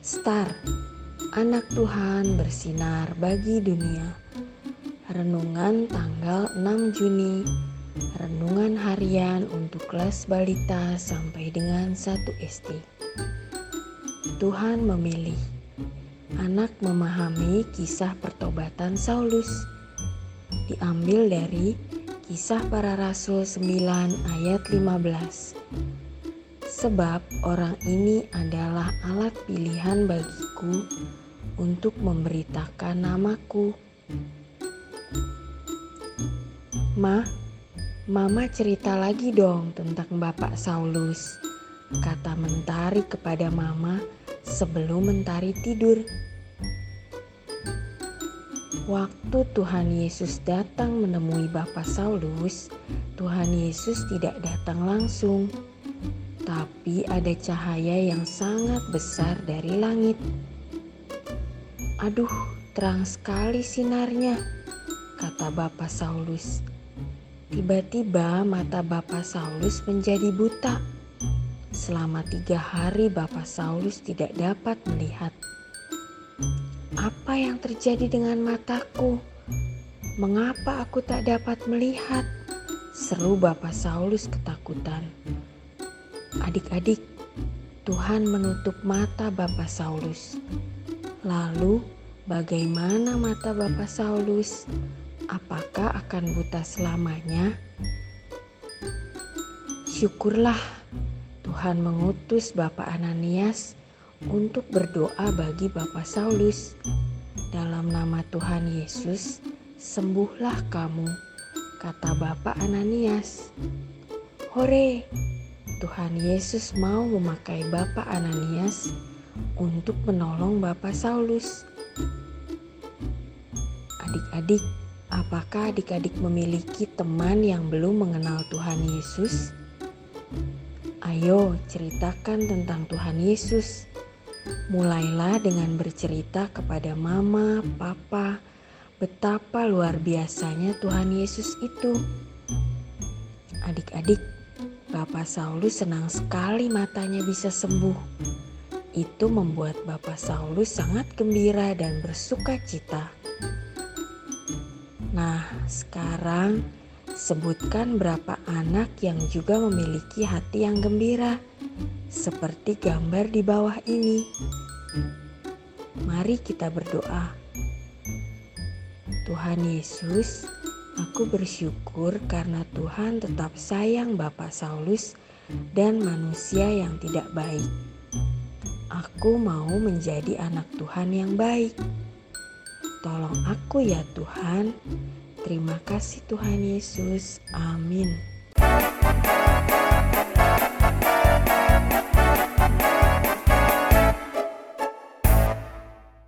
Star, anak Tuhan bersinar bagi dunia. Renungan tanggal 6 Juni, renungan harian untuk kelas balita sampai dengan 1 SD. Tuhan memilih anak memahami kisah pertobatan Saulus. Diambil dari Kisah Para Rasul 9 ayat 15 sebab orang ini adalah alat pilihan bagiku untuk memberitakan namaku. Ma, Mama cerita lagi dong tentang Bapak Saulus, kata Mentari kepada Mama sebelum Mentari tidur. Waktu Tuhan Yesus datang menemui Bapak Saulus, Tuhan Yesus tidak datang langsung tapi ada cahaya yang sangat besar dari langit. Aduh, terang sekali sinarnya, kata Bapak Saulus. Tiba-tiba mata Bapak Saulus menjadi buta. Selama tiga hari Bapak Saulus tidak dapat melihat. Apa yang terjadi dengan mataku? Mengapa aku tak dapat melihat? Seru Bapak Saulus ketakutan. Adik-adik, Tuhan menutup mata Bapak Saulus. Lalu, bagaimana mata Bapak Saulus? Apakah akan buta selamanya? Syukurlah Tuhan mengutus Bapak Ananias untuk berdoa bagi Bapak Saulus. Dalam nama Tuhan Yesus, sembuhlah kamu, kata Bapak Ananias. Hore! Tuhan Yesus mau memakai Bapak Ananias untuk menolong Bapak Saulus. Adik-adik, apakah adik-adik memiliki teman yang belum mengenal Tuhan Yesus? Ayo ceritakan tentang Tuhan Yesus. Mulailah dengan bercerita kepada mama, papa, betapa luar biasanya Tuhan Yesus itu. Adik-adik, Bapak Saulus senang sekali matanya bisa sembuh. Itu membuat Bapak Saulus sangat gembira dan bersuka cita. Nah, sekarang sebutkan berapa anak yang juga memiliki hati yang gembira, seperti gambar di bawah ini. Mari kita berdoa. Tuhan Yesus, Aku bersyukur karena Tuhan tetap sayang Bapak Saulus dan manusia yang tidak baik. Aku mau menjadi anak Tuhan yang baik. Tolong aku ya Tuhan. Terima kasih Tuhan Yesus. Amin.